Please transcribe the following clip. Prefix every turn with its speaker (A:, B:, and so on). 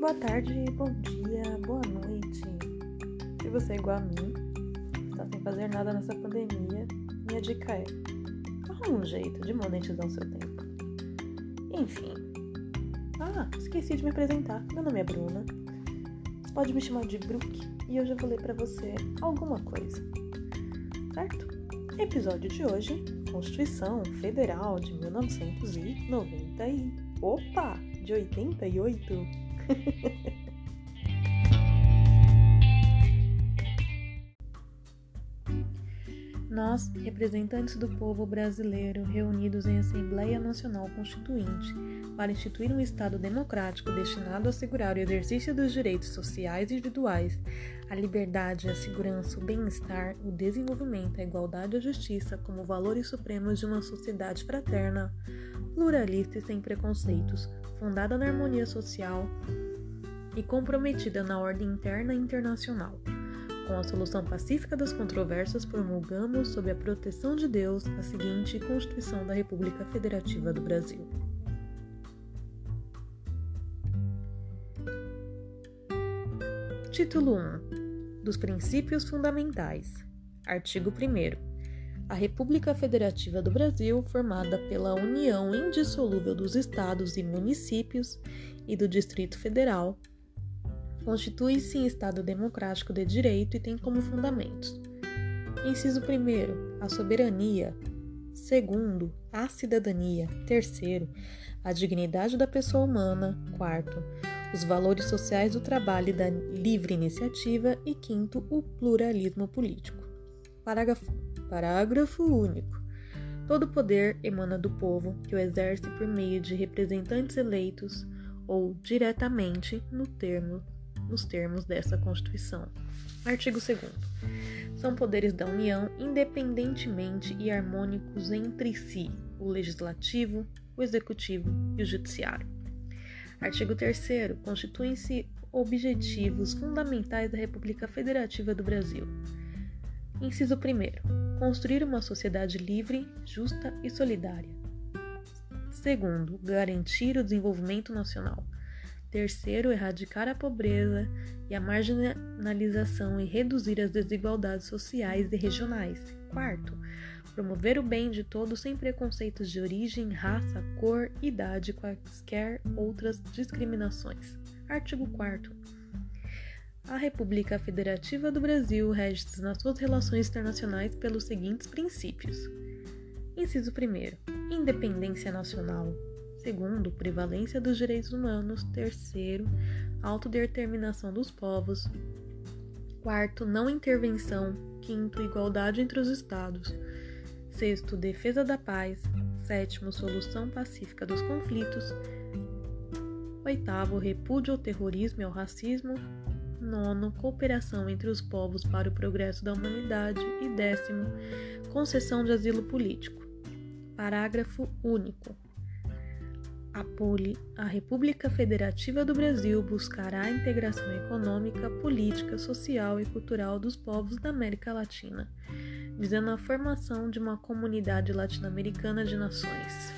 A: boa tarde, bom dia, boa noite. Se você é igual a mim, está sem fazer nada nessa pandemia, minha dica é: arruma um jeito de monetizar o seu tempo. Enfim. Ah, esqueci de me apresentar. Meu nome é Bruna. Você pode me chamar de Brook e hoje eu vou ler para você alguma coisa. Certo? Episódio de hoje: Constituição Federal de 1990 e. Opa! De 88? Nós, representantes do povo brasileiro, reunidos em Assembleia Nacional Constituinte, para instituir um Estado democrático destinado a assegurar o exercício dos direitos sociais individuais, a liberdade, a segurança, o bem-estar, o desenvolvimento, a igualdade e a justiça como valores supremos de uma sociedade fraterna, pluralista e sem preconceitos, fundada na harmonia social e comprometida na ordem interna e internacional. Com a solução pacífica das controvérsias, promulgamos, sob a proteção de Deus, a seguinte Constituição da República Federativa do Brasil. Título 1 dos Princípios Fundamentais. Artigo 1. A República Federativa do Brasil, formada pela união indissolúvel dos estados e municípios e do Distrito Federal, constitui-se em Estado democrático de direito e tem como fundamentos: inciso 1, a soberania, segundo, a cidadania, terceiro, a dignidade da pessoa humana, quarto, os valores sociais do trabalho e da livre iniciativa. E quinto, o pluralismo político. Parágrafo Parágrafo único. Todo poder emana do povo, que o exerce por meio de representantes eleitos ou diretamente no termo, nos termos dessa Constituição. Artigo 2. São poderes da União independentemente e harmônicos entre si, o Legislativo, o Executivo e o Judiciário. Artigo 3. Constituem-se objetivos fundamentais da República Federativa do Brasil. Inciso 1 construir uma sociedade livre, justa e solidária. Segundo, garantir o desenvolvimento nacional. Terceiro, erradicar a pobreza e a marginalização e reduzir as desigualdades sociais e regionais. Quarto, promover o bem de todos sem preconceitos de origem, raça, cor, idade, quaisquer outras discriminações. Artigo 4 a República Federativa do Brasil rege-se nas suas relações internacionais pelos seguintes princípios: Inciso 1. Independência nacional. Segundo, prevalência dos direitos humanos. Terceiro, autodeterminação dos povos. Quarto, não intervenção. Quinto, igualdade entre os estados. Sexto, defesa da paz. Sétimo, solução pacífica dos conflitos. Oitavo, repúdio ao terrorismo e ao racismo. Nono, cooperação entre os povos para o progresso da humanidade. E décimo, concessão de asilo político. Parágrafo único. A, Poli, a República Federativa do Brasil buscará a integração econômica, política, social e cultural dos povos da América Latina, visando a formação de uma comunidade latino-americana de nações.